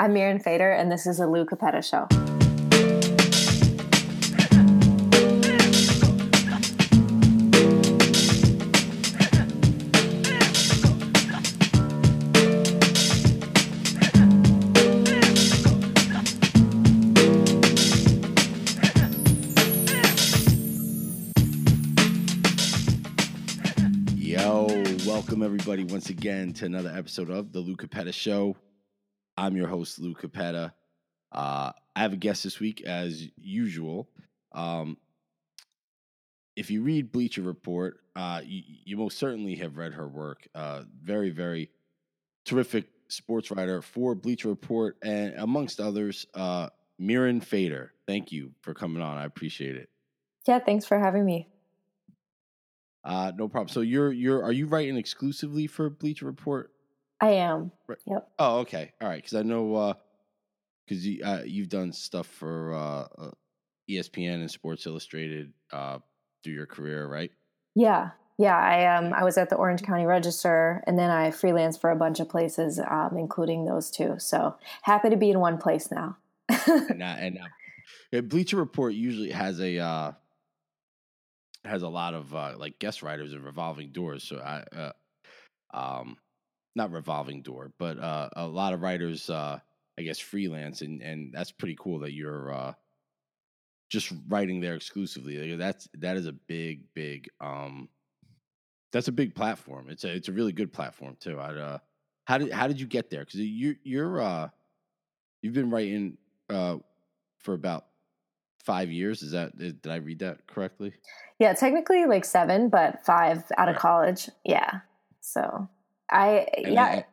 I'm Mirin Fader, and this is a Lou Capetta show. Yo, welcome everybody once again to another episode of the Lou Capetta Show. I'm your host, Lou Capetta. Uh, I have a guest this week, as usual. Um, if you read Bleacher Report, uh, you, you most certainly have read her work. Uh, very, very terrific sports writer for Bleacher Report, and amongst others, uh, Mirin Fader. Thank you for coming on. I appreciate it. Yeah, thanks for having me. Uh, no problem. So you're you're are you writing exclusively for Bleacher Report? I am. Right. Yep. Oh, okay. All right. Because I know because you uh, you've done stuff for uh, uh, ESPN and Sports Illustrated uh, through your career, right? Yeah. Yeah. I um I was at the Orange County Register, and then I freelanced for a bunch of places, um, including those two. So happy to be in one place now. and uh, and uh, Bleacher Report usually has a uh, has a lot of uh, like guest writers and revolving doors. So I uh, um not revolving door, but uh, a lot of writers uh, I guess freelance, and and that's pretty cool that you're uh, just writing there exclusively. Like, that's that is a big big um that's a big platform. It's a it's a really good platform too. I uh how did how did you get there? Because you you're uh you've been writing uh for about five years. Is that did I read that correctly? Yeah, technically like seven, but five out of college. Yeah. So I And yeah. I-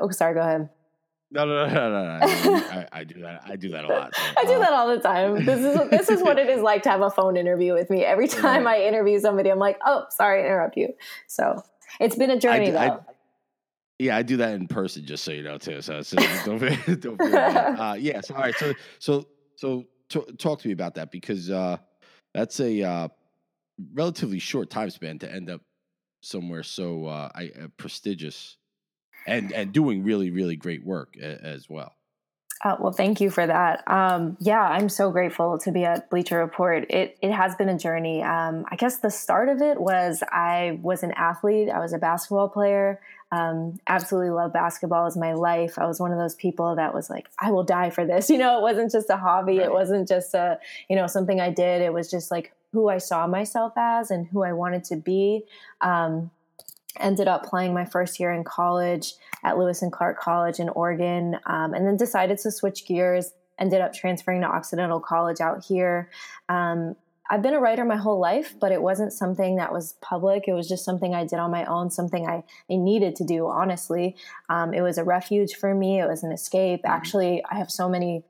oh, sorry. Go ahead. No, no, no, no, no. no. I, I do that. I do that a lot. so, I do uh, that all the time. This is this is what it is like to have a phone interview with me. Every time Right. I interview somebody, I'm like, "Oh, sorry, to interrupt you." So it's been a journey, I- though. Yeah, I do that in person, just so you know too. So, so don't don't. Uh, yeah. So, all right. So, so, so, t- talk to me about that because uh, that's a uh, relatively short time span to end up somewhere so uh, I, uh, prestigious and and doing really really great work a- as well. Uh, well, thank you for that. Um, yeah, I'm so grateful to be at Bleacher Report. It it has been a journey. Um, I guess the start of it was I was an athlete. I was a basketball player. Um, absolutely love basketball as my life. I was one of those people that was like, I will die for this. You know, it wasn't just a hobby. Right. It wasn't just a you know something I did. It was just like who I saw myself as and who I wanted to be. Um, ended up playing my first year in college at Lewis and Clark College in Oregon, um, and then decided to switch gears. Ended up transferring to Occidental College out here. Um, I've been a writer my whole life, but it wasn't something that was public. It was just something I did on my own, something I, I needed to do, honestly. Um, it was a refuge for me, it was an escape. Actually, I have so many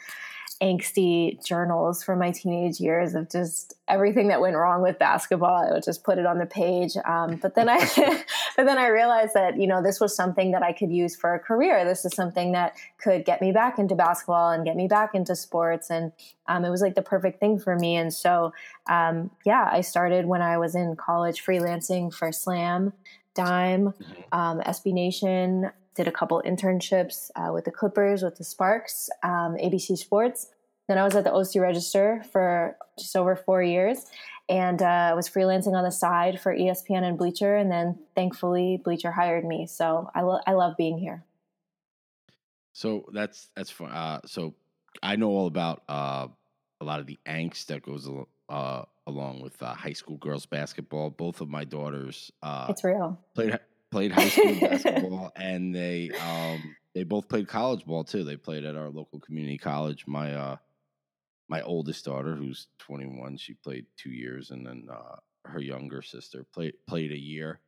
angsty journals from my teenage years of just everything that went wrong with basketball. I would just put it on the page. Um, but then I, but then I realized that you know this was something that I could use for a career. This is something that could get me back into basketball and get me back into sports, and um, it was like the perfect thing for me. And so, um, yeah, I started when I was in college freelancing for Slam, Dime, um, SB Nation. Did a couple internships uh, with the Clippers, with the Sparks, um, ABC Sports. Then I was at the OC Register for just over four years, and uh, was freelancing on the side for ESPN and Bleacher. And then thankfully, Bleacher hired me. So I, lo- I love being here. So that's that's fun. Uh, so I know all about uh, a lot of the angst that goes al- uh, along with uh, high school girls basketball. Both of my daughters uh, It's real. played played high school basketball, and they um, they both played college ball too. They played at our local community college. My uh, my oldest daughter, who's 21, she played two years, and then uh, her younger sister played played a year.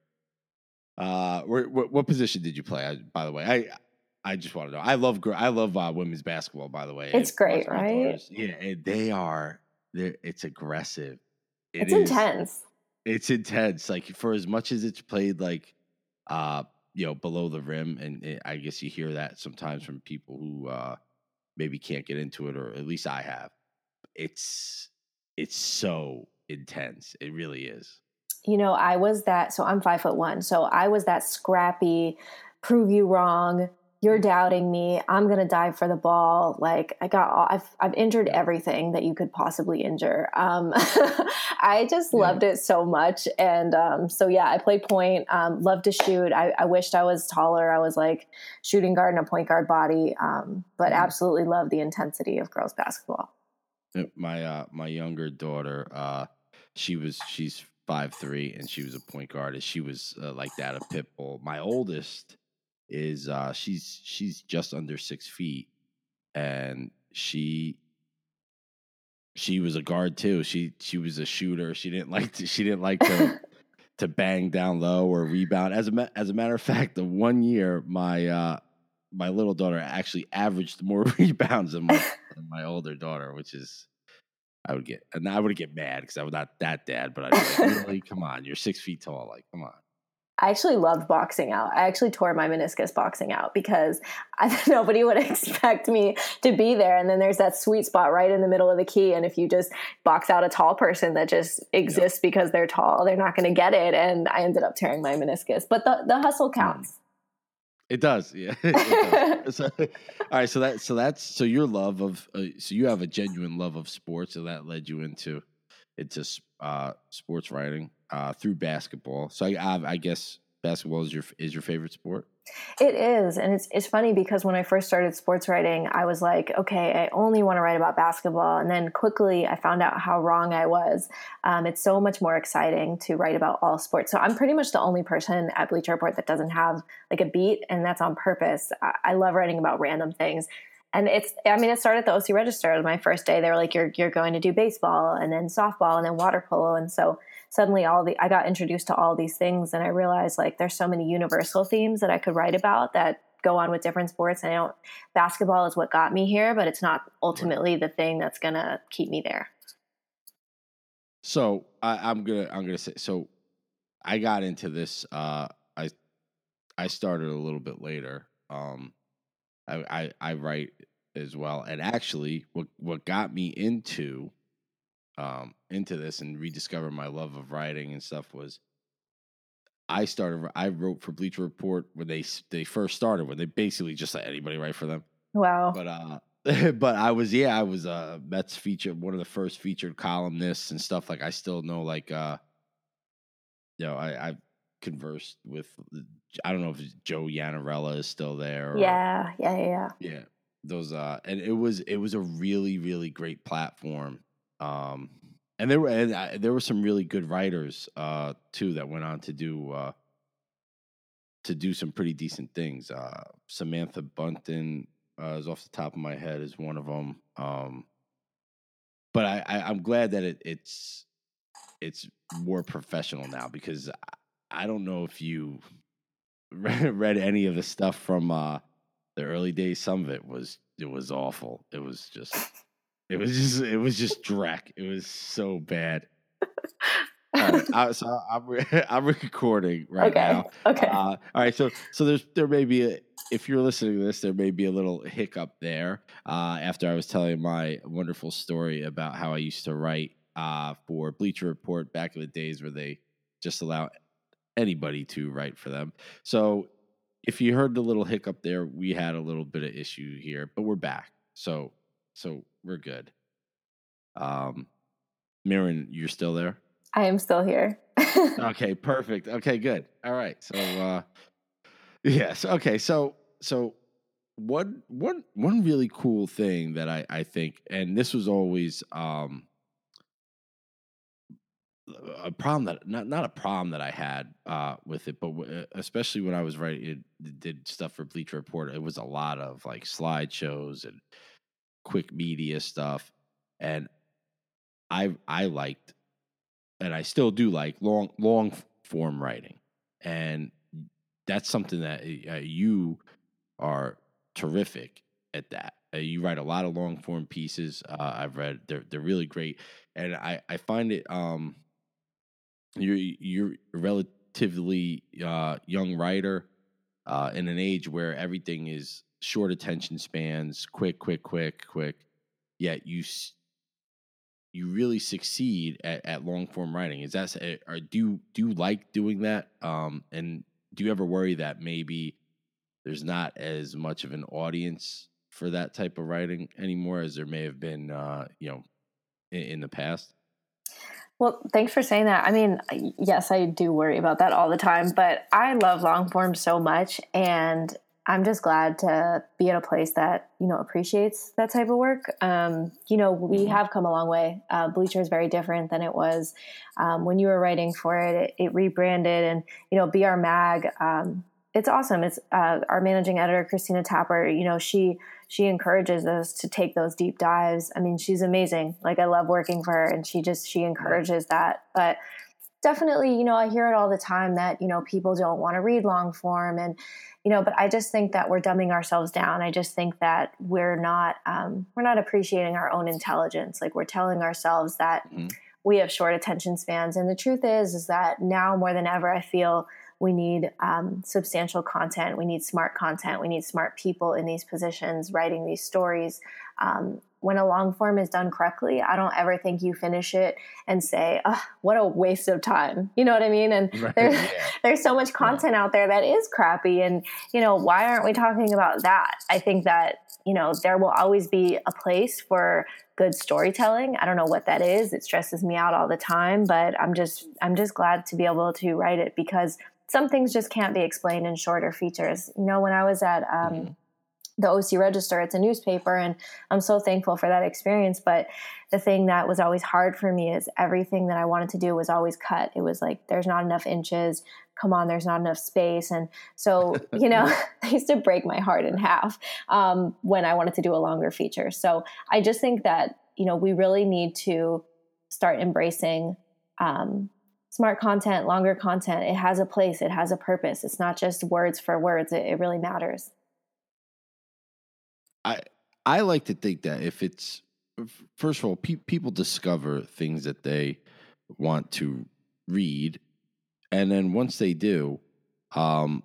Uh, where, what, what position did you play? I, by the way, I I just want to know. I love I love uh, women's basketball. By the way, It's great, right? daughters- Yeah, and they are. They're, it's aggressive. It it's is- intense. it's intense. Like for as much as it's played like uh you know below the rim, and it, I guess you hear that sometimes from people who uh maybe can't get into it, or at least I have. It's it's so intense. It really is. you know, I was that. So I'm five foot one. So I was that scrappy, prove you wrong, you're doubting me. I'm going to dive for the ball. Like I got, all, I've, I've injured everything that you could possibly injure. Um, I just yeah. loved it so much. And um, so, yeah, I play point, um, love to shoot. I, I, wished I was taller. I was like shooting guard and a point guard body, um, but mm absolutely love the intensity of girls basketball. My, uh, my younger daughter, uh, she was, she's five, three, and she was a point guard and she was uh, like that, a pit bull. My oldest, is uh, she's she's just under six feet, and she she was a guard too. She she was a shooter. She didn't like to, she didn't like to to bang down low or rebound. As a as a matter of fact, the one year my uh, my little daughter actually averaged more rebounds than my than my older daughter, which is I would get and I would get mad because I was not that dad, but I'd be like, really, come on, you're six feet tall, like come on. I actually loved boxing out. I actually tore my meniscus boxing out because I, nobody would expect me to be there. And then there's that sweet spot right in the middle of the key. And if you just box out a tall person that just exists yep. because they're tall, they're not going to get it. And I ended up tearing my meniscus. But the, the hustle hmm. counts. It does, yeah. It does. so, all right, so that so that's so your love of uh, so you have a genuine love of sports, and that led you into into uh, sports writing uh, through basketball. So I, I, I guess basketball is your is your favorite sport. It is, and it's it's funny because when I first started sports writing, I was like, okay, I only want to write about basketball, and then quickly I found out how wrong I was. Um, it's so much more exciting to write about all sports. So I'm pretty much the only person at Bleacher Report that doesn't have like a beat, and that's on purpose. I, I love writing about random things and it's i mean it started at the oc register my first day. They were like you're you're going to do baseball and then softball and then water polo. And so suddenly all the i got introduced to all these things and i realized like there's so many universal themes that i could write about that go on with different sports. And i don't basketball is what got me here but it's not ultimately the thing that's gonna keep me there. So I, i'm gonna i'm gonna say so i got into this uh i i started a little bit later um I, I, I write as well. And actually, what what got me into um, into this and rediscover my love of writing and stuff was I started. I wrote for Bleacher Report when they they first started, when they basically just let anybody write for them. Wow. But uh, but I was yeah, I was a uh, Mets featured one of the first featured columnists and stuff. Like I still know like uh, you know I I conversed with I don't know if Joe Yanarella is still there. Or, yeah, yeah, yeah, yeah. Those uh, and it was it was a really really great platform. Um, and there were and I, there were some really good writers uh too that went on to do uh to do some pretty decent things. Uh, Samantha Bunton uh, is off the top of my head is one of them. Um, but I, I am glad that it, it's it's more professional now because I don't know if you read, any of the stuff from uh, the early days. Some of it was it was awful. It was just it was just it was just dreck. It was so bad. all right, I, so I'm re- I'm recording right okay. now. Okay. Uh, all right. So so there's there may be a if you're listening to this, there may be a little hiccup there. Uh, after I was telling my wonderful story about how I used to write uh, for Bleacher Report back in the days where they just allow anybody to write for them. So if you heard the little hiccup there, we had a little bit of issue here, but we're back. So so we're good. Um Mirin, you're still there? I am still here. okay, perfect. Okay, good. All right. So uh yes, okay. So so one one one really cool thing that I I think and this was always um a problem that not not a problem that I had uh, with it, but w- especially when I was writing it, did stuff for Bleacher Report, it was a lot of like slideshows and quick media stuff, and I I liked, and I still do like long long form writing, and that's something that uh, you are terrific at that. Uh, you write a lot of long form pieces. Uh, I've read they're they're really great, and I I find it um you're you're a relatively uh, young writer uh, in an age where everything is short attention spans, quick, quick, quick, quick. Yet you you really succeed at, at long form writing. Is that or do you, do you like doing that? Um, and do you ever worry that maybe there's not as much of an audience for that type of writing anymore as there may have been, uh, you know, in, in the past? Well, thanks for saying that. I mean, yes, I do worry about that all the time, but I love long form so much. And I'm just glad to be at a place that, you know, appreciates that type of work. Um, you know, we mm-hmm. have come a long way. Uh, Bleacher is very different than it was um, when you were writing for it. It, it rebranded and, you know, BR Mag, um, it's awesome. It's uh, our managing editor, Christina Tapper, you know, she, she encourages us to take those deep dives. I mean, she's amazing. Like I love working for her and she just, she encourages that. But definitely, you know, I hear it all the time that, you know, people don't want to read long form and, you know, but I just think that we're dumbing ourselves down. I just think that we're not, um, we're not appreciating our own intelligence. Like we're telling ourselves that mm-hmm. we have short attention spans. And the truth is, is that now more than ever, I feel we need um, substantial content. We need smart content. We need smart people in these positions writing these stories. Um, when a long form is done correctly, I don't ever think you finish it and say, oh, "What a waste of time." You know what I mean? And right, there's yeah. there's so much content yeah. out there that is crappy, and you know why aren't we talking about that? I think that you know there will always be a place for good storytelling. I don't know what that is. It stresses me out all the time, but I'm just I'm just glad to be able to write it because some things just can't be explained in shorter features. You know, when I was at um, mm-hmm. the OC Register, it's a newspaper, and I'm so thankful for that experience. But the thing that was always hard for me is everything that I wanted to do was always cut. It was like, there's not enough inches. Come on, there's not enough space. And so, you know, I used to break my heart in half um, when I wanted to do a longer feature. So I just think that, you know, we really need to start embracing um, smart content, longer content, it has a place, it has a purpose. It's not just words for words. It, it really matters. I I like to think that if it's first of all, pe- people discover things that they want to read, and then once they do, um,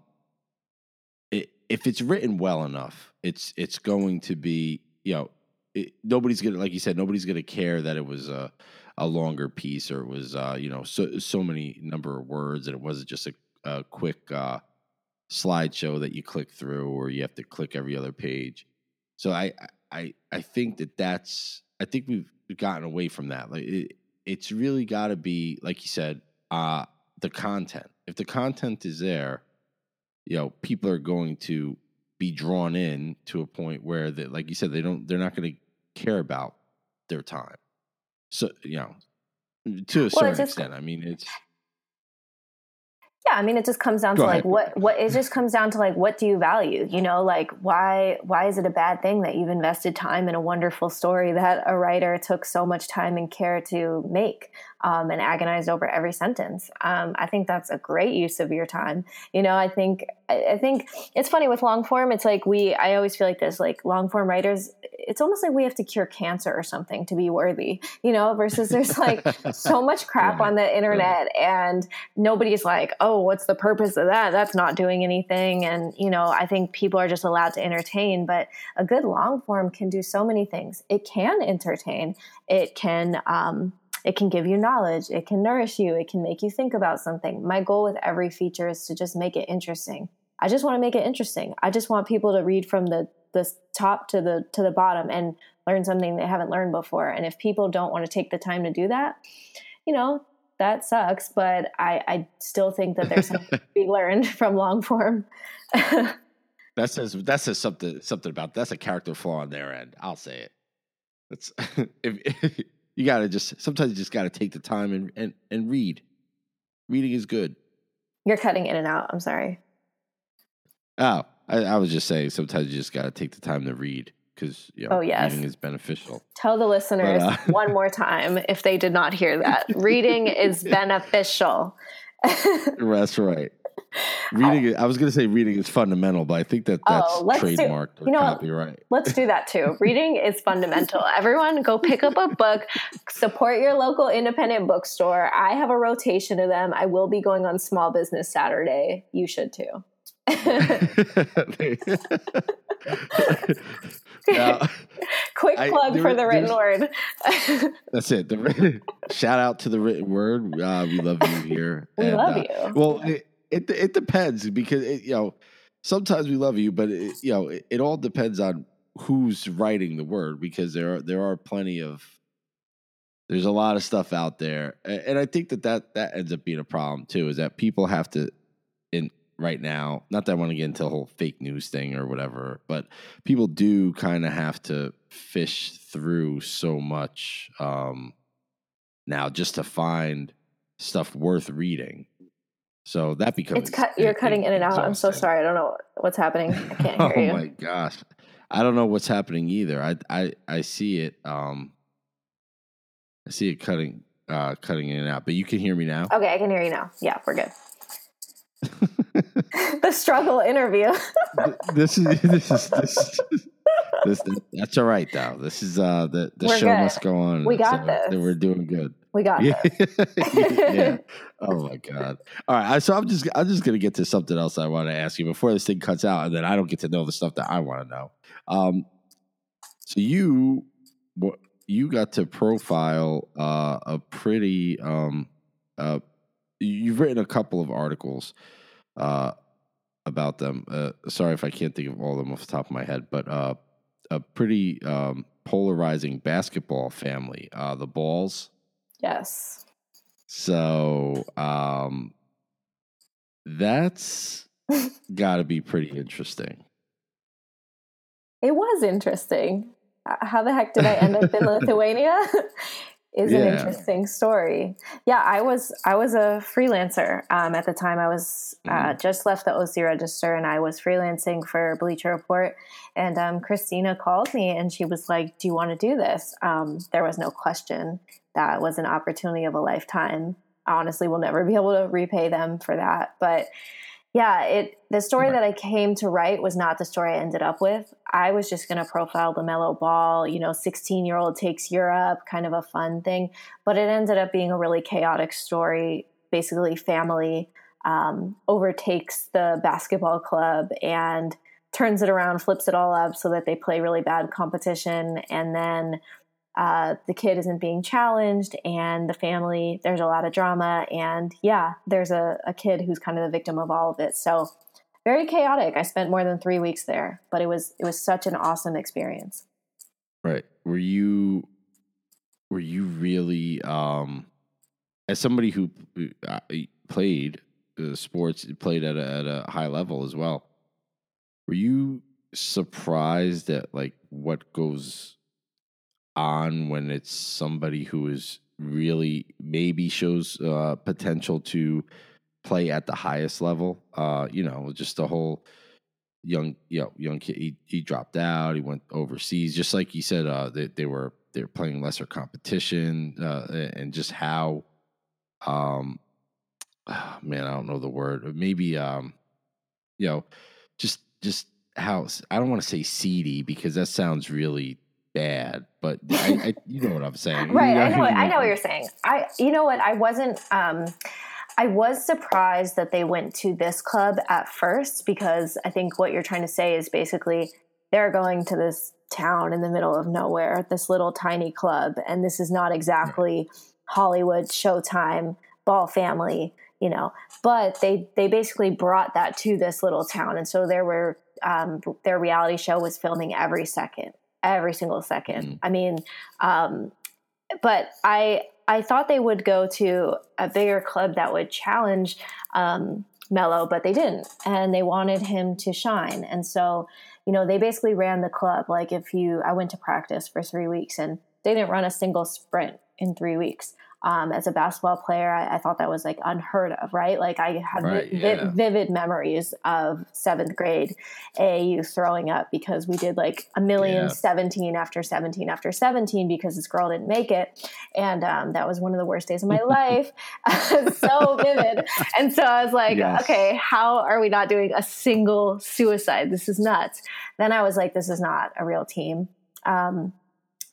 it, if it's written well enough, it's it's going to be you know it, nobody's gonna like you said nobody's gonna care that it was a a longer piece or it was uh, you know so so many number of words and it wasn't just a, a quick uh, slideshow that you click through or you have to click every other page. So I I I think that that's I think we've gotten away from that. Like it, it's really got to be like you said uh, the content. If the content is there, you know people are going to be drawn in to a point where that like you said they don't they're not going to care about their time so you know mm, to a well, certain just, extent. I mean, it's yeah i mean it just comes down Go to ahead. like what what it just comes down to like what do you value you know like why why is it a bad thing that you've invested time in a wonderful story that a writer took so much time and care to make um, and agonized over every sentence. Um, I think that's a great use of your time. You know, I think I, think it's funny with long form. It's like we. I always feel like this. Like long form writers, it's almost like we have to cure cancer or something to be worthy. You know, versus there's like so much crap on the internet, and nobody's like, oh, what's the purpose of that? That's not doing anything. And you know, I think people are just allowed to entertain, but a good long form can do so many things. It can entertain. It can. Um, it can give you knowledge, it can nourish you, it can make you think about something. My goal with every feature is to just make it interesting. I just want to make it interesting. I just want people to read from the the top to the to the bottom and learn something they haven't learned before. And if people don't want to take the time to do that, you know, that sucks. But I, I still think that there's something to be learned from long form. that says that says something something about that's a character flaw on their end. I'll say it. That's if you got to just sometimes you just got to take the time and, and and read. Reading is good. You're cutting in and out. I'm sorry. Oh, I, I was just saying sometimes you just got to take the time to read because you know, oh, yes. reading is beneficial. Tell the listeners but, uh, one more time if they did not hear that. reading is beneficial. That's right. Reading, I was going to say reading is fundamental, but I think that that's oh, trademarked do, you know, copyright. Let's do that too. reading is fundamental. Everyone, go pick up a book. Support your local independent bookstore. I have a rotation of them. I will be going on Small Business Saturday. You should too. now, Quick plug I, for the written word. that's it. The, shout out to the written word. Uh, we love you here. We and, love uh, you. Well, it, it, it depends because it, you know sometimes we love you, but it, you know, it, it all depends on who's writing the word because there are there are plenty of there's a lot of stuff out there, and I think that that that ends up being a problem too. Is that people have to in right now. Not that I want to get into the whole fake news thing or whatever, but people do kind of have to fish through so much um, now just to find stuff worth reading. So that becomes it's cut. You're cutting in and out. I'm so sorry. I don't know what's happening. I can't hear oh you. Oh my gosh, I don't know what's happening either. I I I see it. Um, I see it cutting uh cutting in and out. But you can hear me now. Okay, I can hear you now. Yeah, we're good. the struggle interview. this is this is this. This, that's all right though. This is uh the the we're show good. must go on. We got so this. We're doing good. We got yeah. yeah. Oh my god. All right. So I'm just I'm just gonna get to something else I want to ask you before this thing cuts out, and then I don't get to know the stuff that I want to know. Um. So you you got to profile uh, a pretty um uh you've written a couple of articles uh, about them. Uh, sorry if I can't think of all of them off the top of my head, but uh, a pretty um, polarizing basketball family, uh, the Balls. Yes. So um, that's got to be pretty interesting. It was interesting. How the heck did I end up in Lithuania? is yeah. an interesting story. Yeah, I was I was a freelancer um, at the time. I was uh, mm-hmm. just left the OC Register, and I was freelancing for Bleacher Report. And um, Christina called me, and she was like, "Do you want to do this?" Um, there was no question that was an opportunity of a lifetime. I honestly, will never be able to repay them for that, but yeah, it the story that I came to write was not the story I ended up with. I was just going to profile LaMelo Ball, you know, 16 year old takes Europe, kind of a fun thing. But it ended up being a really chaotic story. Basically, family um, overtakes the basketball club and turns it around, flips it all up so that they play really bad competition. And then uh, the kid isn't being challenged and the family there's a lot of drama and yeah there's a, a kid who's kind of the victim of all of it. So very chaotic. I spent more than three weeks there but it was it was such an awesome experience. Right. Were you were you really um as somebody who uh, played uh, sports played at a, at a high level as well were you surprised at like what goes on when it's somebody who is really maybe shows uh, potential to play at the highest level. Uh, you know, just the whole young, you know, young kid. He, he dropped out. He went overseas, just like you said. Uh, they, they were they were playing lesser competition, uh, and just how, um, man, I don't know the word. Maybe, um, you know, just just how I don't want to say seedy because that sounds really bad, but I, I, you know what I'm saying, right? I know. What, I know what you're saying. I, you know what? I wasn't. Um, I was surprised that they went to this club at first because I think what you're trying to say is basically they're going to this town in the middle of nowhere, this little tiny club, and this is not exactly Hollywood Showtime ball family, you know. But they they basically brought that to this little town, and so there were um, their reality show was filming every second every single 2nd mm-hmm. I mean, um, but I I thought they would go to a bigger club that would challenge um, Melo, but they didn't, and they wanted him to shine. And so, you know, they basically ran the club. Like if you, I went to practice for three weeks, and they didn't run a single sprint in three weeks um, as a basketball player, I, I, thought that was like unheard of, right? Like I have right, vi- yeah. vivid memories of seventh grade AAU throwing up because we did like a million yeah. 17 after 17 after 17 because this girl didn't make it. And um, that was one of the worst days of my life. so vivid. And so I was like, yes. okay, how are we not doing a single suicide? This is nuts. Then I was like, this is not a real team. Um,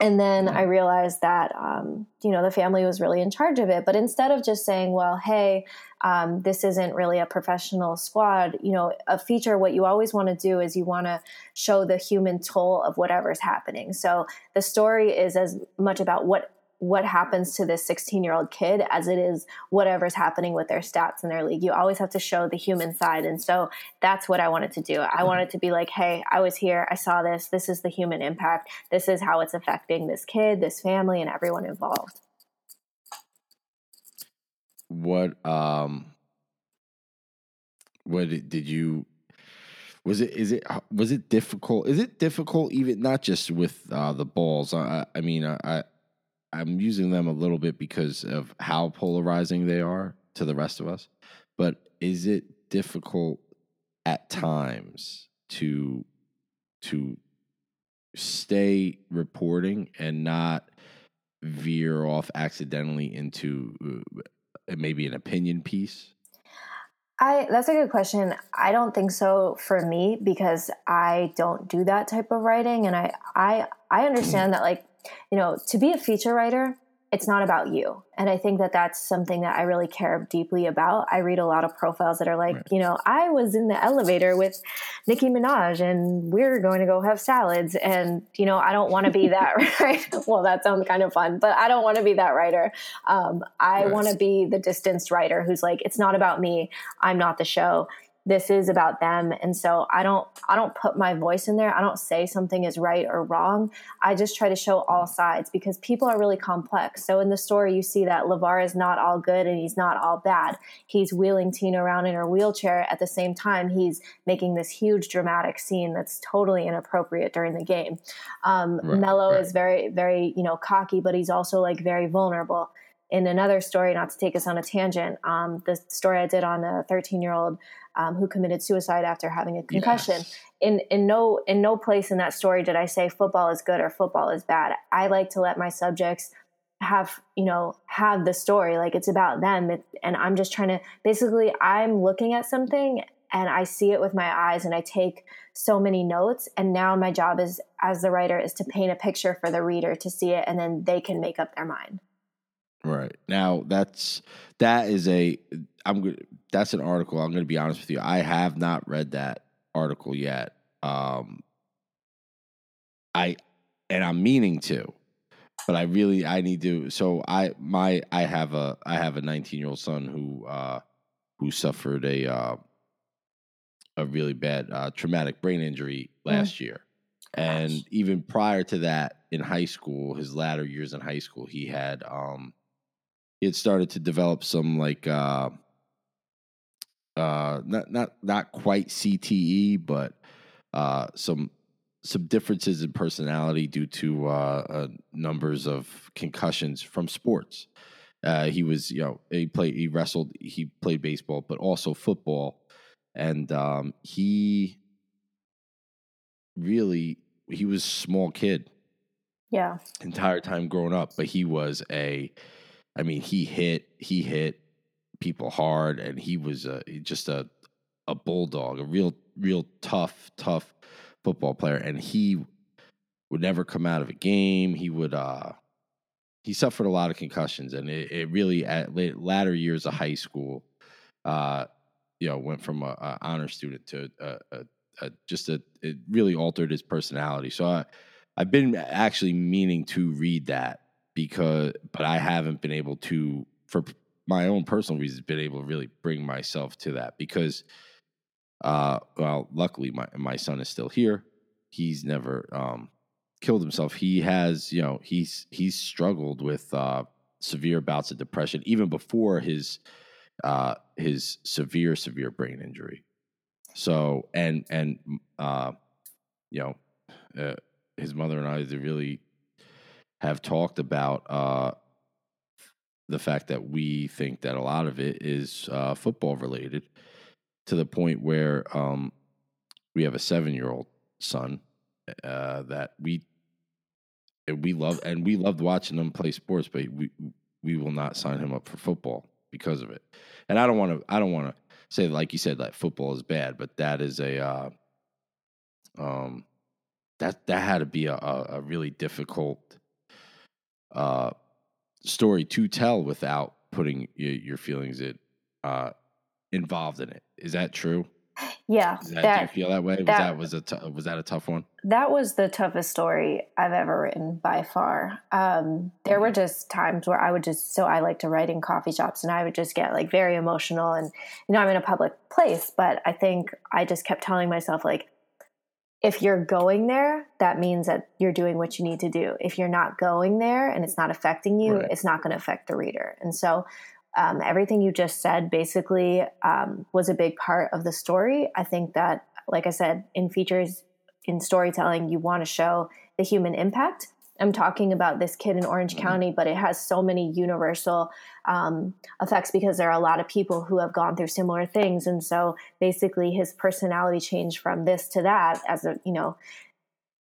and then I realized that, um, you know, the family was really in charge of it. But instead of just saying, well, hey, um, this isn't really a professional squad, you know, a feature, what you always want to do is you want to show the human toll of whatever's happening. So the story is as much about what what happens to this 16 year old kid as it is whatever's happening with their stats in their league. You always have to show the human side. And so that's what I wanted to do. I mm-hmm. wanted to be like, hey, I was here, I saw this, this is the human impact, this is how it's affecting this kid, this family, and everyone involved. What, um, what did you was it is it was it difficult is it difficult even not just with uh, the balls i, I mean I, I'm using them a little bit because of how polarizing they are to the rest of us. But is it difficult at times to to stay reporting and not veer off accidentally into uh, maybe an opinion piece? I that's a good question. I don't think so for me because I don't do that type of writing and I I I understand that like you know, to be a feature writer, it's not about you. And I think that that's something that I really care deeply about. I read a lot of profiles that are like, right. you know, I was in the elevator with Nicki Minaj and we're going to go have salads. And, you know, I don't want to be that, right? well, that sounds kind of fun, but I don't want to be that writer. Um, I right. want to be the distanced writer who's like, it's not about me. I'm not the show this is about them. And so i don't i don't put my voice in there. I don't say something is right or wrong. I just try to show all sides because people are really complex. So in the story you see that LaVar is not all good and he's not all bad. He's wheeling tina around in her wheelchair. At the same time he's making this huge dramatic scene that's totally inappropriate during the game. Um, right, Melo right. is very very you know cocky but he's also like very vulnerable. In another story, not to take us on a tangent, um, the story I did on a 13 year old um, who committed suicide after having a concussion. Yes. In in no in no place in that story did I say football is good or football is bad. I like to let my subjects have you know have the story like it's about them it, and i'm just trying to basically i'm looking at something and i see it with my eyes and i take so many notes and now my job is as the writer is to paint a picture for the reader to see it and then they can make up their mind Right. Now that's that is a I'm good that's an article. I'm going to be honest with you. I have not read that article yet. Um I and I'm meaning to. But I really I need to so I my I have a I have a 19-year-old son who uh who suffered a uh a really bad uh, traumatic brain injury mm. last mm. year. And even prior to that in high school, his latter years in high school, he had um he had started to develop some like uh uh not not not quite CTE but uh some some differences in personality due to uh, uh, numbers of concussions from sports. Uh, he was, you know, he played, he wrestled, he played baseball, but also football, and um, he really he was a small kid. Yeah. Entire time growing up, but he was a I mean, he hit he hit people hard, and he was a, just a a bulldog, a real real tough tough football player, and he would never come out of a game. He would uh he suffered a lot of concussions, and it, it really at latter years of high school, uh, you know, went from a, a honor student to a, a, a just a it really altered his personality. So I I've been actually meaning to read that because but I haven't been able to for my own personal reasons been able to really bring myself to that because uh well luckily my my son is still here. He's never um killed himself. He has you know he's he's struggled with uh severe bouts of depression even before his uh his severe severe brain injury. So and and uh you know uh, his mother and I really have talked about uh, the fact that we think that a lot of it is uh, football related to the point where um, we have a seven year old son uh, that we we love and we loved watching him play sports, but we we will not sign him up for football because of it. And I don't want to I don't want to say like you said that football is bad, but that is a uh, um that that had to be a, a really difficult uh, story to tell without putting your, your feelings it, uh, involved in it. Is that true? Yeah, that, that, do you feel that way? Was that, that was a t- was that a tough one? That was the toughest story I've ever written by far. Um, there were mm-hmm. just times where I would just so I like to write in coffee shops, and I would just get like very emotional, and you know I'm in a public place, but I think I just kept telling myself like, if you're going there, that means that you're doing what you need to do. If you're not going there and it's not affecting you, right. it's not going to affect the reader. And so um, everything you just said basically um, was a big part of the story. I think that, like I said, in features, in storytelling, you want to show the human impact. I'm talking about this kid in Orange mm-hmm. County, but it has so many universal um, effects because there are a lot of people who have gone through similar things, and so basically his personality changed from this to that as a you know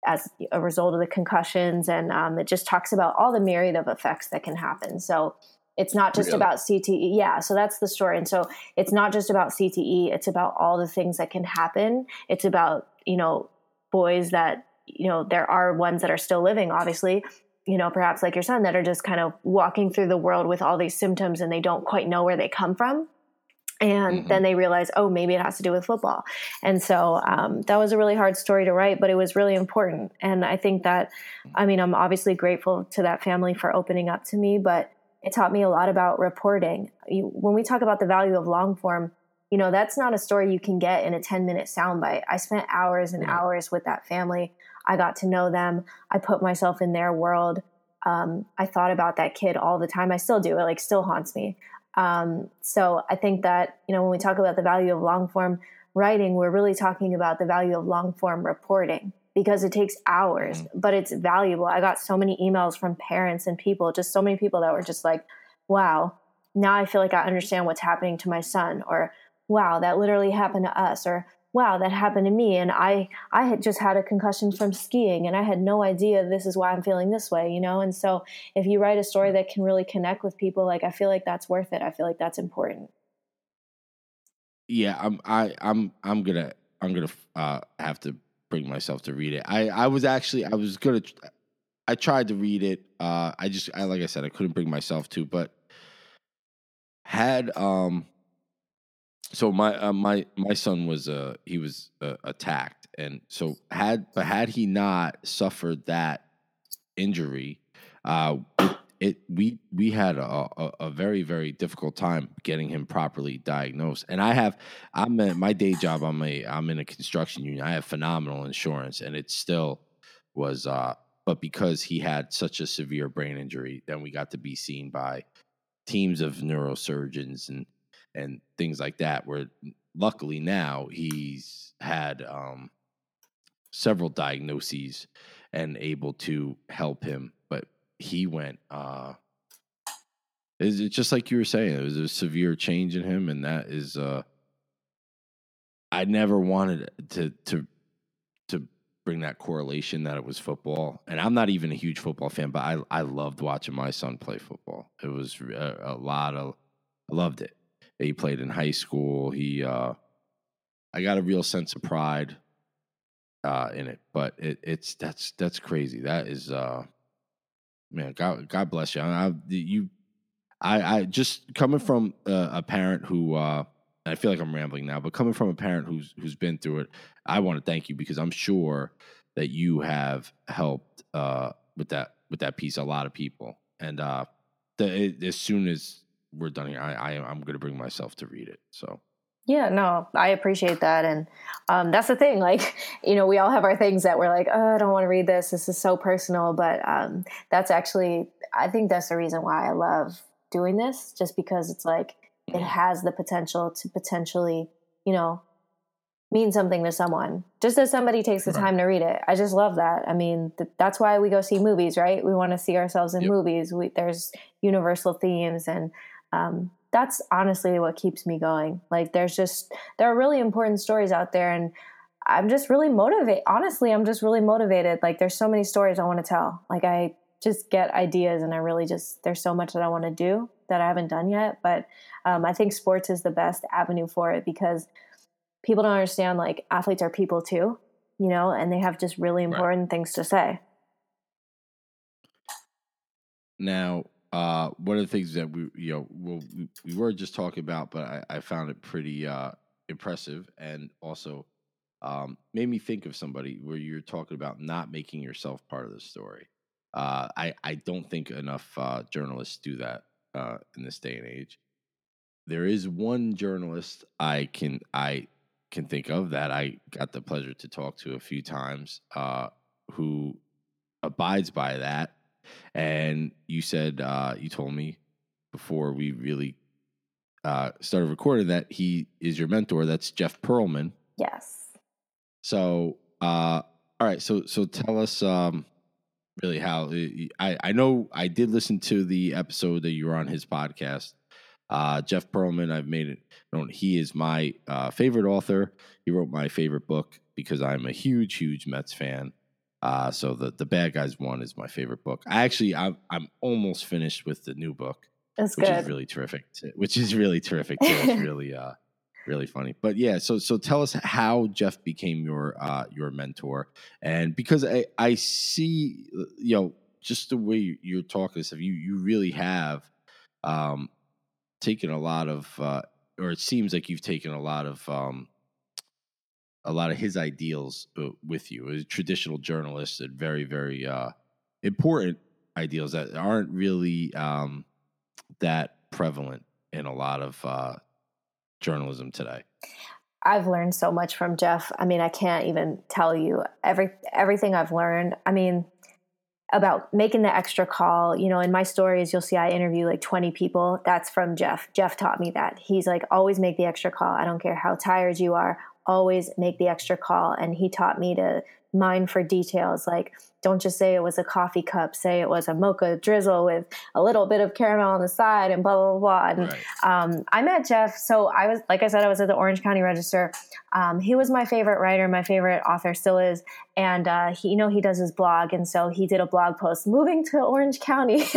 as a result of the concussions, and um, it just talks about all the myriad of effects that can happen. So it's not just really? about CTE. Yeah, so that's the story. And so it's not just about CTE, it's about all the things that can happen. It's about, you know, boys that, you know, there are ones that are still living, obviously, you know, perhaps like your son that are just kind of walking through the world with all these symptoms and they don't quite know where they come from. And mm-hmm. then they realize, oh, maybe it has to do with football. And so um, that was a really hard story to write, but it was really important. And I think that, I mean, I'm obviously grateful to that family for opening up to me, but it taught me a lot about reporting. You, when we talk about the value of long form, you know, that's not a story you can get in a 10 minute soundbite. I spent hours and hours with that family. I got to know them. I put myself in their world. Um, I thought about that kid all the time. I still do. It like still haunts me. Um, so I think that, you know, when we talk about the value of long form writing, we're really talking about the value of long form reporting because it takes hours, mm-hmm. but it's valuable. I got so many emails from parents and people, just so many people that were just like, wow, now I feel like I understand what's happening to my son, or wow, that literally happened to us, or wow, that happened to me. And I, I had just had a concussion from skiing and I had no idea this is why I'm feeling this way, you know? And so if you write a story that can really connect with people, like I feel like that's worth it. I feel like that's important. Yeah, I'm I I'm I'm gonna I'm gonna uh, have to bring myself to read it. I I was actually I was gonna I tried to read it. Uh, I just I like I said I couldn't bring myself to, but had um. So my uh, my my son was uh he was uh, attacked, and so had but had he not suffered that injury, uh, it, we we had a, a, a, very very difficult time getting him properly diagnosed. And i have i'm at my day job i'm a i'm in a construction union. I have phenomenal insurance and it still was uh but because he had such a severe brain injury then we got to be seen by teams of neurosurgeons and and things like that where luckily now he's had um several diagnoses and able to help him But he went uh is it just like you were saying it was a severe change in him and that is uh i never wanted to to to bring that correlation that it was football and i'm not even a huge football fan but i i loved watching my son play football. It was a, a lot of i loved it he played in high school he uh i got a real sense of pride uh in it but it, it's that's that's crazy that is uh man, God, God bless you. I, you, I, I just coming from a, a parent who, uh, I feel like I'm rambling now, but coming from a parent who's who's been through it, I want to thank you because I'm sure that you have helped uh, with that with that piece a lot of people. And uh, the, it, as soon as we're done here, I, I I'm going to bring myself to read it. So yeah, no, I appreciate that. And um, that's the thing. Like, you know, we all have our things that we're like, oh, I don't want to read this. This is so personal. But um, that's actually, I think that's the reason why I love doing this, just because it's like, it mm-hmm. has the potential to potentially, you know, mean something to someone just as somebody takes the time to read it i just love that i mean th- that's why we go see movies right we want to see ourselves in yep. movies we, there's universal themes and um, that's honestly what keeps me going. Like there's just there are really important stories out there and I'm just really motivated. Honestly, I'm just really motivated. Like there's so many stories I want to tell. Like I just get ideas and I really just there's so much that I want to do that I haven't done yet, but um, I think sports is the best avenue for it because people don't understand like athletes are people too, you know, and they have just really important right. things to say. Now, uh, one of the things that we, you know, well, we, we were just talking about, but I, I found it pretty, uh, impressive and also um, made me think of somebody where you're talking about not making yourself part of the story. Uh, I I don't think enough uh, journalists do that uh, in this day and age. There is one journalist I can I can think of that I got the pleasure to talk to a few times uh, who abides by that. And you said uh, you told me before we really uh, started recording that he is your mentor. That's Jeff Pearlman. Yes. So, uh, all right. So, so tell us um, really how uh, I I know I did listen to the episode that you were on his podcast. Uh, Jeff Pearlman, I've made it known he is my uh, favorite author. He wrote my favorite book because I'm a huge, huge Mets fan. Uh, so the the Bad Guys one is my favorite book. I actually I'm I'm almost finished with the new book. That's which good. is really terrific. Too, which is really terrific. Too. It's really uh really funny. But yeah, so so tell us how Jeff became your uh your mentor, and because I I see uh, you know just the way you're talking stuff, you you really have um taken a lot of uh or it seems like you've taken a lot of um a lot of his ideals uh, with you as traditional journalist and very very uh important ideals that aren't really um that prevalent in a lot of uh, journalism today. I've learned so much from Jeff. I mean, I can't even tell you every everything I've learned. I mean, about making the extra call. You know, in my stories, you'll see I interview like 20 people. That's from Jeff. Jeff taught me that. He's like, always make the extra call. I don't care how tired you are, always make the extra call. And he taught me to mind for details like don't just say it was a coffee cup say it was a mocha drizzle with a little bit of caramel on the side and blah blah blah and right. um, i met jeff. So i was like i said i was at the orange county register. Um, he was my favorite writer my favorite author still is. And uh, he you know he does his blog. And so he did a blog post moving to orange county.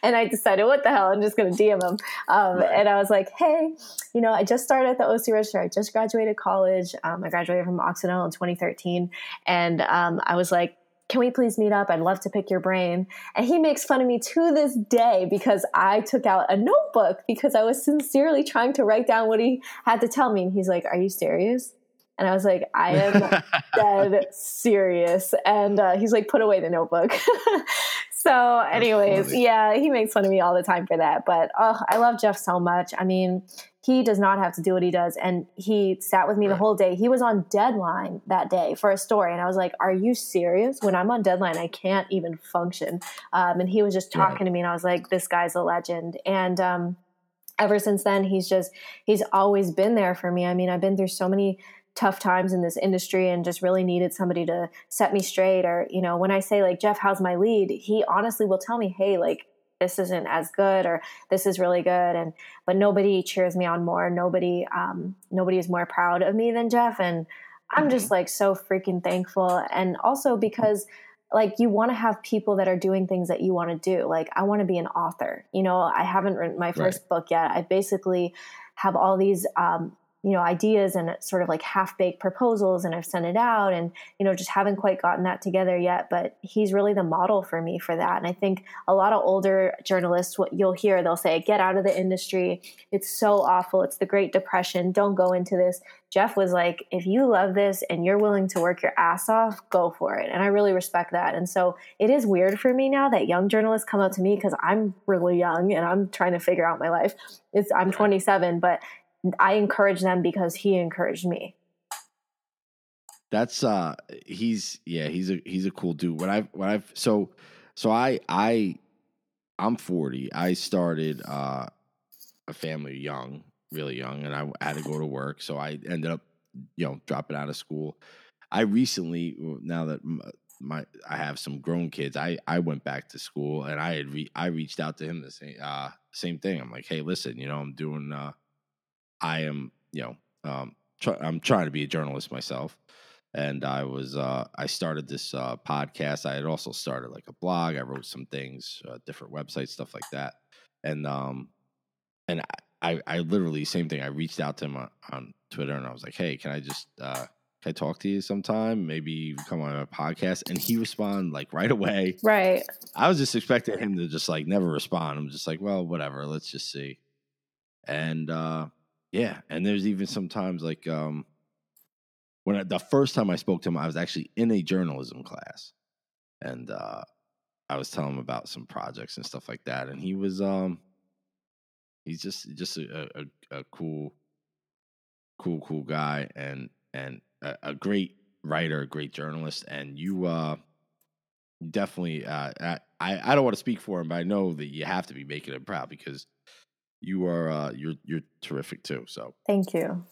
And i decided what the hell? I'm just going to dm him. Um, right. and i was like hey you know i just started at the oc register. I just graduated college. Um, i graduated from occidental in 2013 and um, i was like can we please meet up? I'd love to pick your brain. And he makes fun of me to this day because I took out a notebook because I was sincerely trying to write down what he had to tell me. And he's like, Are you serious? And I was like, I am dead serious. And uh, he's like, Put away the notebook. so, anyways, yeah, he makes fun of me all the time for that. But oh, I love Jeff so much. I mean, he does not have to do what he does. And he sat with me right. the whole day. He was on deadline that day for a story. And I was like, Are you serious? When I'm on deadline, I can't even function. Um, and he was just talking right. to me, and I was like, This guy's a legend. And, um, ever since then he's just he's always been there for me i mean i've been through so many tough times in this industry and just really needed somebody to set me straight or you know when i say like jeff how's my lead he honestly will tell me hey like this isn't as good or this is really good. And but nobody cheers me on more. Nobody um nobody is more proud of me than jeff. And i'm mm-hmm. just like so freaking thankful. And also because like you want to have people that are doing things that you want to do. Like i want to be an author. You know i haven't written my first right. book yet. I basically have all these um, you know ideas and sort of like half baked proposals and I've sent it out and you know just haven't quite gotten that together yet but he's really the model for me for that. And I think a lot of older journalists what you'll hear they'll say get out of the industry. It's so awful. It's the great depression. Don't go into this. Jeff was like if you love this and you're willing to work your ass off go for it. And I really respect that. And so it is weird for me now that young journalists come up to me because I'm really young and I'm trying to figure out my life. It's I'm 27 but I encourage them because he encouraged me. That's uh he's yeah, he's a he's a cool dude. When I've when I've so so I I I'm 40. I started uh a family young, really young, and I had to go to work. So I ended up, you know, dropping out of school. I recently, now that my I have some grown kids, I I went back to school and I had re, I reached out to him the same uh same thing. I'm like, hey, listen, you know, I'm doing uh I am, you know, um, try, I'm trying to be a journalist myself, and I was uh, I started this uh, podcast. I had also started like a blog. I wrote some things, uh, different websites, stuff like that, and um, and I, I literally same thing. I reached out to him on, on Twitter and I was like, hey, can I just uh, can I talk to you sometime? Maybe come on a podcast. And he responded like right away. Right. I was just expecting him to just like never respond. I'm just like, well, whatever. Let's just see. And uh yeah, and there's even sometimes like um, when I, the first time I spoke to him, I was actually in a journalism class, and uh, I was telling him about some projects and stuff like that, and he was um, he's just just a, a, a cool, cool, cool guy, and and a, a great writer, a great journalist, and you uh, definitely uh, I I don't want to speak for him, but I know that you have to be making him proud because you are uh, you're you're terrific too. So thank you.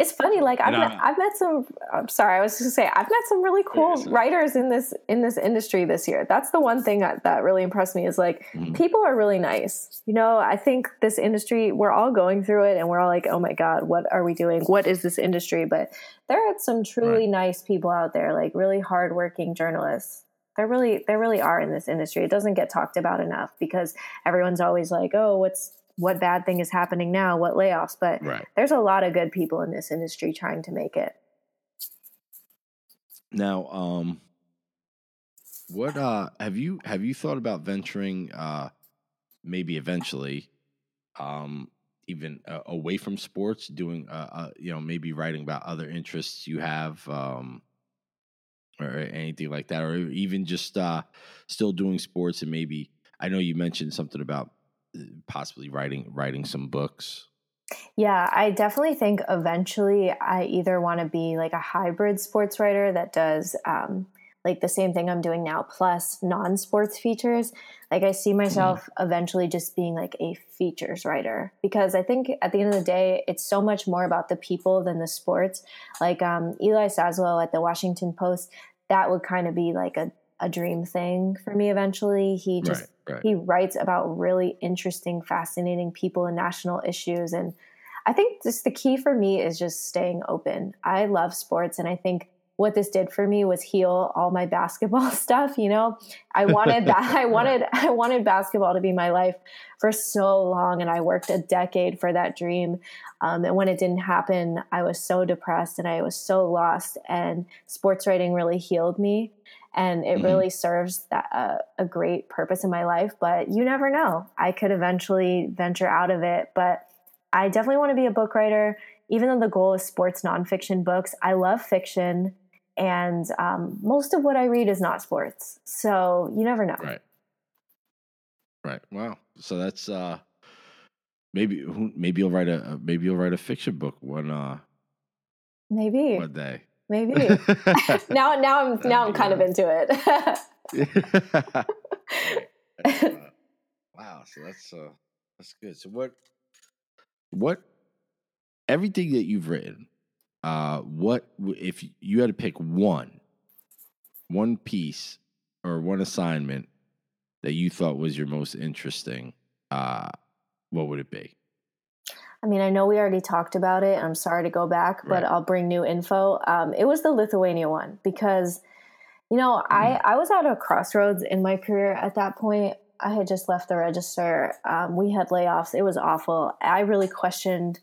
It's funny, like I've met, I've met some. I'm sorry, I was just to say I've met some really cool writers in this in this industry this year. That's the one thing that, that really impressed me is like mm-hmm. people are really nice. You know, I think this industry we're all going through it, and we're all like, oh my god, what are we doing? What is this industry? But there are some truly right. nice people out there, like really hardworking journalists there really there really are in this industry. It doesn't get talked about enough because everyone's always like, "Oh, what's what bad thing is happening now, what layoffs, but right. there's a lot of good people in this industry trying to make it. Now, um, what uh, have you have you thought about venturing, uh, maybe eventually, um, even uh, away from sports, doing, uh, uh, you know, maybe writing about other interests you have, um, or anything like that, or even just uh, still doing sports and maybe I know you mentioned something about possibly writing writing some books? Yeah, I definitely think eventually I either want to be like a hybrid sports writer that does um, like the same thing I'm doing now plus non sports features. Like I see myself mm. eventually just being like a features writer because I think at the end of the day, it's so much more about the people than the sports. Like um, Eli Saslow at the Washington Post, that would kind of be like a, a dream thing for me eventually. He just right Right. He writes about really interesting, fascinating people and national issues. And I think just the key for me is just staying open. I love sports, and I think what this did for me was heal all my basketball stuff you know i wanted that i wanted i wanted basketball to be my life for so long and i worked a decade for that dream um, and when it didn't happen i was so depressed and i was so lost and sports writing really healed me and it mm-hmm. really serves that uh, a great purpose in my life but you never know. I could eventually venture out of it but i definitely want to be a book writer. Even though the goal is sports nonfiction books i love fiction and um, most of what i read is not sports. So you never know. Right. Right. Wow. So that's uh maybe maybe you'll write a maybe you'll write a fiction book one uh maybe. one day Maybe. now now I'm now I'm kind of into it. wow, so that's uh that's good. So what what everything that you've written, uh what if you had to pick one one piece or one assignment that you thought was your most interesting, uh what would it be? I mean, I know we already talked about it. I'm sorry to go back, but right. I'll bring new info. Um, it was the Lithuania one because, you know, mm-hmm. I, I was at a crossroads in my career at that point. I had just left the register. Um, we had layoffs. It was awful. I really questioned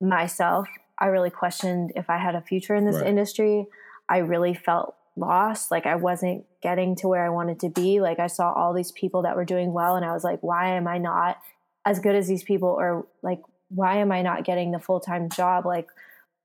myself. I really questioned if I had a future in this right. industry. I really felt lost. Like I wasn't getting to where I wanted to be. Like I saw all these people that were doing well, and I was like, why am I not as good as these people? Or like, why am I not getting the full time job? Like,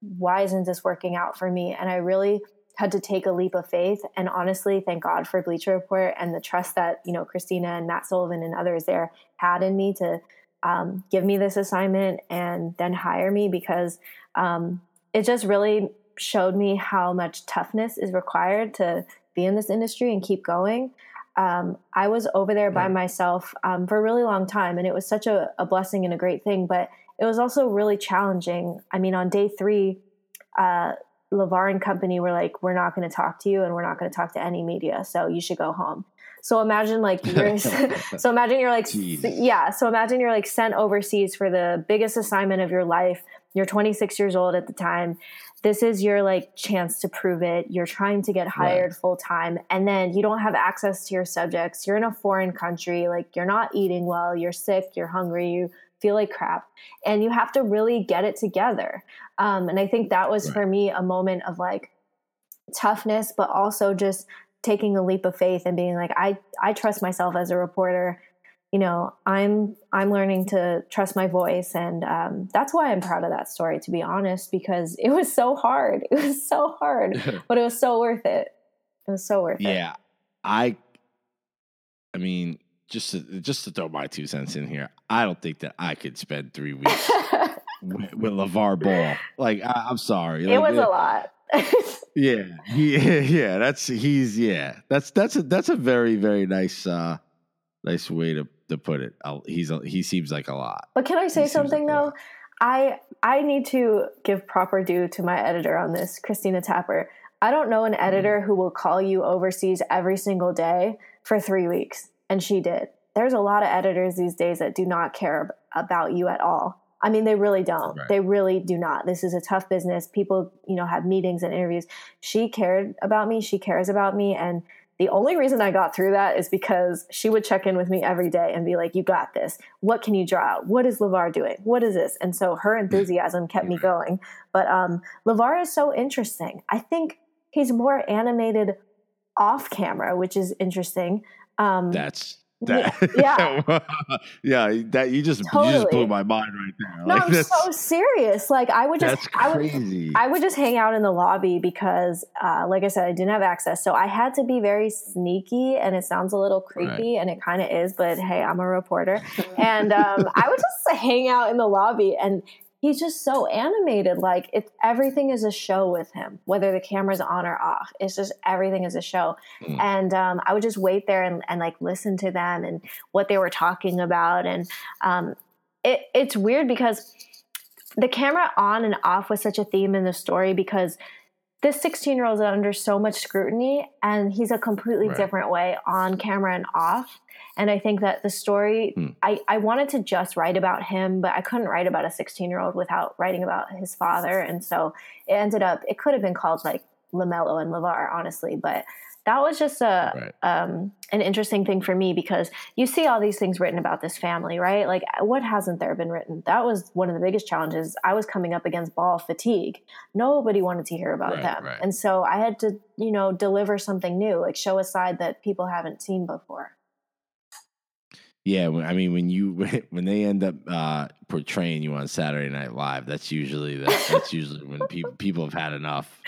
why isn't this working out for me? And I really had to take a leap of faith. And honestly, thank God for Bleacher Report and the trust that, you know, Christina and Matt Sullivan and others there had in me to um, give me this assignment and then hire me because um, it just really showed me how much toughness is required to be in this industry and keep going. Um, I was over there by myself um, for a really long time, and it was such a, a blessing and a great thing. But it was also really challenging. I mean, on day three, uh, LaVar and company were like, "We're not going to talk to you, and we're not going to talk to any media. So you should go home." So imagine like you're, so imagine you're like Jeez. yeah. So imagine you're like sent overseas for the biggest assignment of your life. You're 26 years old at the time. This is your like chance to prove it. You're trying to get hired right. full time, and then you don't have access to your subjects. You're in a foreign country. Like you're not eating well. You're sick. You're hungry. You feel like crap and you have to really get it together um, and i think that was right. for me a moment of like toughness but also just taking a leap of faith and being like i i trust myself as a reporter you know, I'm I'm learning to trust my voice, and um, that's why I'm proud of that story. To be honest, because it was so hard. It was so hard, but it was so worth it. It was so worth yeah, it. Yeah, I. I mean, just to, just to throw my two cents in here, I don't think that I could spend three weeks with, with LaVar Ball. Like, I, am sorry, it like, was a lot. yeah, yeah, yeah. That's he's yeah. That's that's a that's a very very nice uh nice way to to put it. I'll, he's a, he seems like a lot. But can I say something like though? I I need to give proper due to my editor on this, Christina Tapper. I don't know an editor who will call you overseas every single day for three weeks, and she did. There's a lot of editors these days that do not care about you at all. I mean, they really don't. Right. They really do not. This is a tough business. People, you know, have meetings and interviews. She cared about me. She cares about me, and the only reason I got through that is because she would check in with me every day and be like, You got this. What can you draw? What is LaVar doing? What is this? And so her enthusiasm kept me going. But um, LaVar is so interesting. I think he's more animated off camera, which is interesting. Um, That's that, yeah, yeah. That you just totally. you just blew my mind right there. No, like, I'm so serious. Like I would just, that's crazy. I would, I would just hang out in the lobby because, uh, like I said, I didn't have access, so I had to be very sneaky. And it sounds a little creepy, right. and it kind of is. But hey, I'm a reporter, and um, I would just hang out in the lobby and he's just so animated. Like it's everything is a show with him, whether the camera's on or off. It's just everything is a show. Mm. And um, I would just wait there and, and, like listen to them and what they were talking about. And um, it, it's weird because the camera on and off was such a theme in the story because this 16 year old is under so much scrutiny and he's a completely right. different way on camera and off and I think that the story, hmm. I, I wanted to just write about him, but I couldn't write about a 16 year old without writing about his father. And so it ended up, it could have been called like LaMelo and LaVar, honestly. But that was just a right. um, an interesting thing for me because you see all these things written about this family, right? Like, what hasn't there been written? That was one of the biggest challenges. I was coming up against ball fatigue. Nobody wanted to hear about right, them, right. and so I had to, you know, deliver something new, like show a side that people haven't seen before. Yeah, I mean when you when they end up uh, portraying you on Saturday Night Live, that's usually the, that's usually when people people have had enough.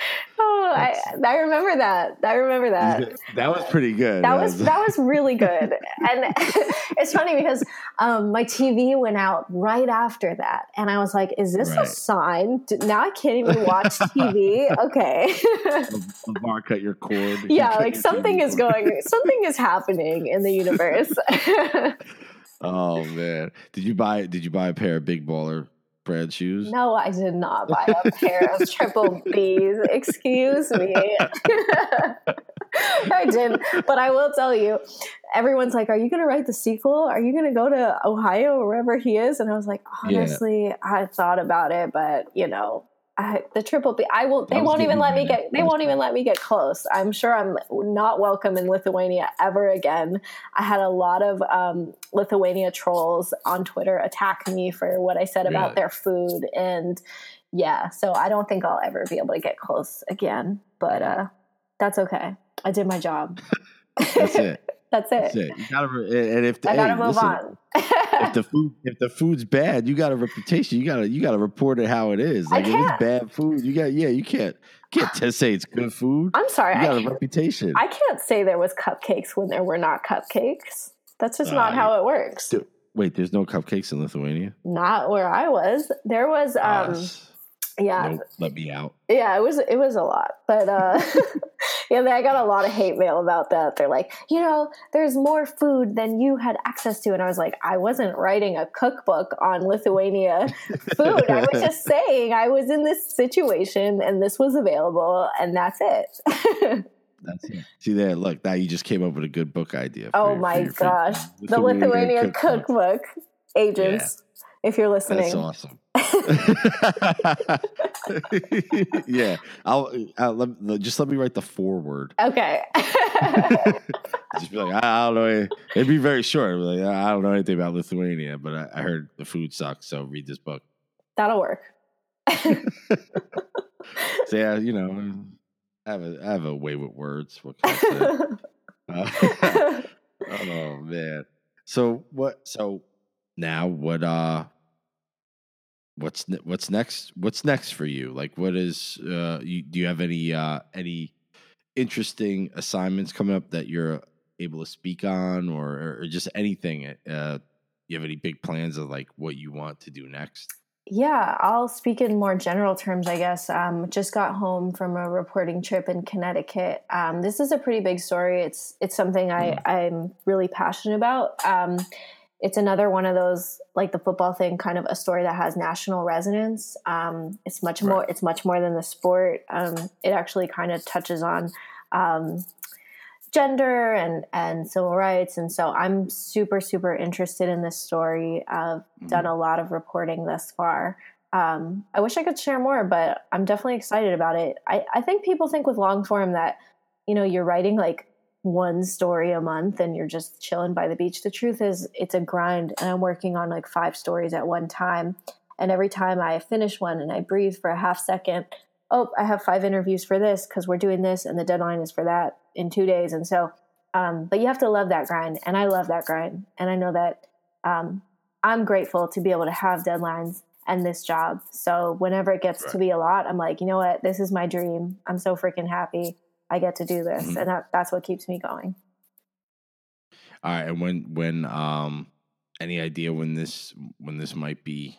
I, I remember that. I remember that. That was pretty good. That was that was really good, and it's funny because um, my TV went out right after that, and I was like, "Is this right. a sign? Now I can't even watch TV." okay. Bar cut your cord. Yeah, like something is going, something is happening in the universe. oh man, did you buy? Did you buy a pair of Big Baller brand shoes? No, I did not buy a pair of triple B's. Excuse me. I didn't. But I will tell you, everyone's like, Are you going to write the sequel? Are you going to go to Ohio or wherever he is? And I was like, Honestly, yeah. I thought about it, but you know, I, the triple B. I will. They won't even let me get. They won't even let me get close. I'm sure I'm not welcome in Lithuania ever again. I had a lot of um, Lithuania trolls on Twitter attack me for what I said about really? their food, and yeah, so I don't think I'll ever be able to get close again. But uh, that's okay. I did my job. that's it. That's it. That's it. You gotta, and if the, I gotta hey, move listen, on. if the food, if the food's bad, you got a reputation. You gotta, you gotta report it how it is. Like if it's bad food, you got, yeah, you can't, can't just say it's good food. I'm sorry, you got a reputation. I can't say there was cupcakes when there were not cupcakes. That's just uh, not how it works. Dude, wait, there's no cupcakes in Lithuania. Not where I was. There was. um uh, yeah nope, let me out yeah it was it was a lot but uh yeah i got a lot of hate mail about that they're like you know there's more food than you had access to and i was like i wasn't writing a cookbook on lithuania food i was just saying i was in this situation and this was available and that's it That's it. See there, look, now you just came up with a good book idea. oh your, my gosh. the Lithuania cookbook, cookbook agents, yeah. if you're listening. That's awesome. yeah, I'll, I'll let, just let me write the foreword. Okay. just be like, I, don't know. It'd be very short. Like, I don't know anything about Lithuania, but I, I heard the food sucks, so read this book. That'll work. so yeah, you know, I have a I have a way with words. What I say? Uh, oh man. So what? So now what? Uh, what's ne- what's next? What's next for you? Like, what is? Uh, you, do you have any uh any interesting assignments coming up that you're able to speak on, or or just anything? Uh, you have any big plans of like what you want to do next? Yeah, I'll speak in more general terms, I guess. Um, just got home from a reporting trip in Connecticut. Um, this is a pretty big story. It's it's something I, mm. I'm really passionate about. Um, it's another one of those like the football thing, kind of a story that has national resonance. Um, it's much right. more. It's much more than the sport. Um, it actually kind of touches on um, gender and and civil rights and so i'm super super interested in this story i've mm-hmm. done a lot of reporting thus far um, i wish i could share more but i'm definitely excited about it I, I think people think with long form that you know you're writing like one story a month and you're just chilling by the beach the truth is it's a grind and i'm working on like five stories at one time and every time i finish one and i breathe for a half second oh, I have five interviews for this because we're doing this and the deadline is for that in two days. And so, um, but you have to love that grind. And I love that grind. And I know that um, I'm grateful to be able to have deadlines and this job. So whenever it gets right. to be a lot, I'm like, you know what? This is my dream. I'm so freaking happy I get to do this. Mm-hmm. And that, that's what keeps me going. All right. And when, when, um, any idea when this, when this might be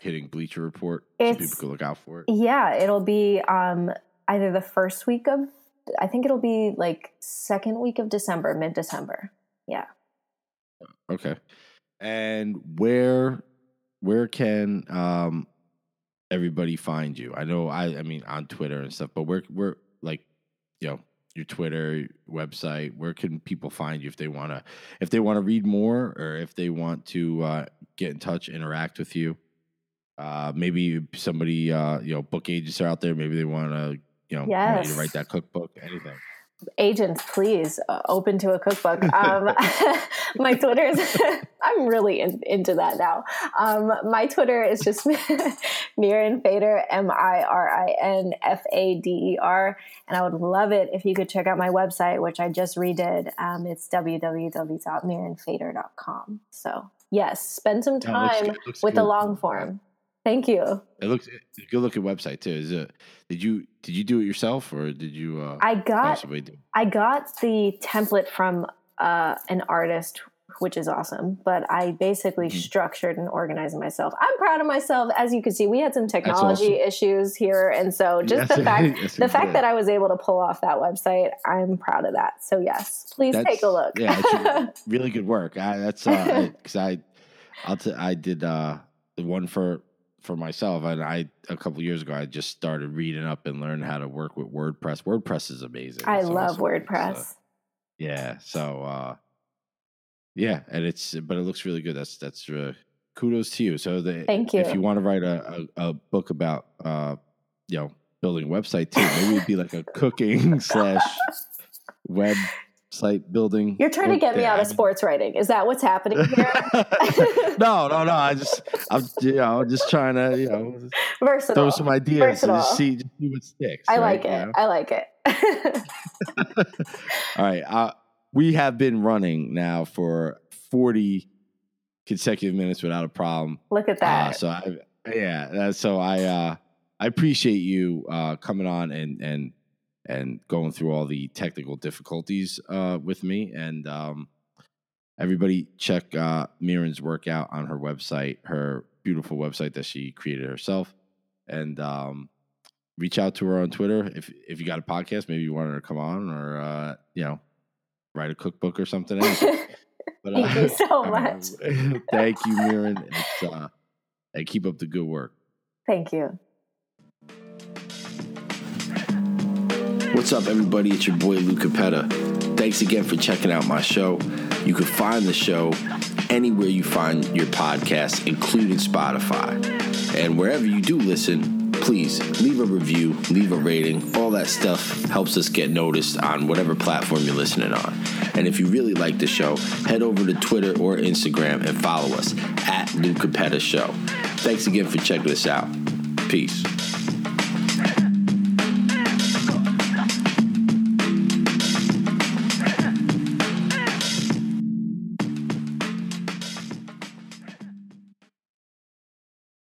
hitting Bleacher Report it's, so people can look out for it? Yeah, it'll be um, either the first week of, I think it'll be like second week of December, mid December. Yeah. Okay. And where where can um everybody find you? I know I I mean on Twitter and stuff, but where where like you know your Twitter website, where can people find you if they want to if they want to read more or if they want to uh, get in touch, interact with you? Uh, maybe somebody, uh, you know, book agents are out there. Maybe they want to, you know, yes. you to write that cookbook. Anything. Agents, please uh, open to a cookbook. Um, my Twitter is. I'm really in, into that now. Um, my Twitter is just Mirin Fader, M I R I N F A D E R, and I would love it if you could check out my website, which I just redid. Um, it's www.mirinfader.com. So yes, spend some time looks, looks with good. the long form. Thank you. It looks good looking website too. Is it did you did you do it yourself or did you uh I got I got the template from uh an artist which is awesome. But I basically mm-hmm. structured and organized myself. I'm proud of myself. As you can see, we had some technology awesome. issues here, and so just yes, the fact the fact that I was able to pull off that website, I'm proud of that. So yes, please that's, take a look. yeah, really good work. I, that's because uh, I, I'll t- I did uh the one for for myself, and I a couple years ago I just started reading up and learned how to work with WordPress. WordPress is amazing. I it's love. WordPress. So, yeah, so uh, yeah, and it's but it looks really good. That's that's uh, kudos to you. So the, thank you. If you want to write a, a, a book about uh, you know building a website too, maybe it'd be like a cooking slash web site building. You're trying to get me out of sports writing. Is that what's happening here? no, no, no. I just, I'm, you know, just trying to, you know, Versatile. throw some ideas Versatile. and just see, just see what sticks. I right? like it. You know? I like it. All right. Uh, we have been running now for 40 consecutive minutes without a problem. Look at uh, that. Uh, so I, yeah, so I, uh, I appreciate you uh, coming on and and and going through all the technical difficulties uh, with me. And um, everybody check uh, Mirin's workout on her website, her beautiful website that she created herself. And um, reach out to her on Twitter if if you got a podcast, maybe you want her to come on or uh, you know write a cookbook or something. But, thank uh, you so much. thank you, Mirin. It's, uh, and keep up the good work. Thank you. What's up, everybody? It's your boy Lou Capetta. Thanks again for checking out my show. You can find the show anywhere you find your podcast, including Spotify. And wherever you do listen, please leave a review, leave a rating. All that stuff helps us get noticed on whatever platform you're listening on. And if you really like the show, head over to Twitter or Instagram and follow us at Lou Capetta Show. Thanks again for checking us out. Peace.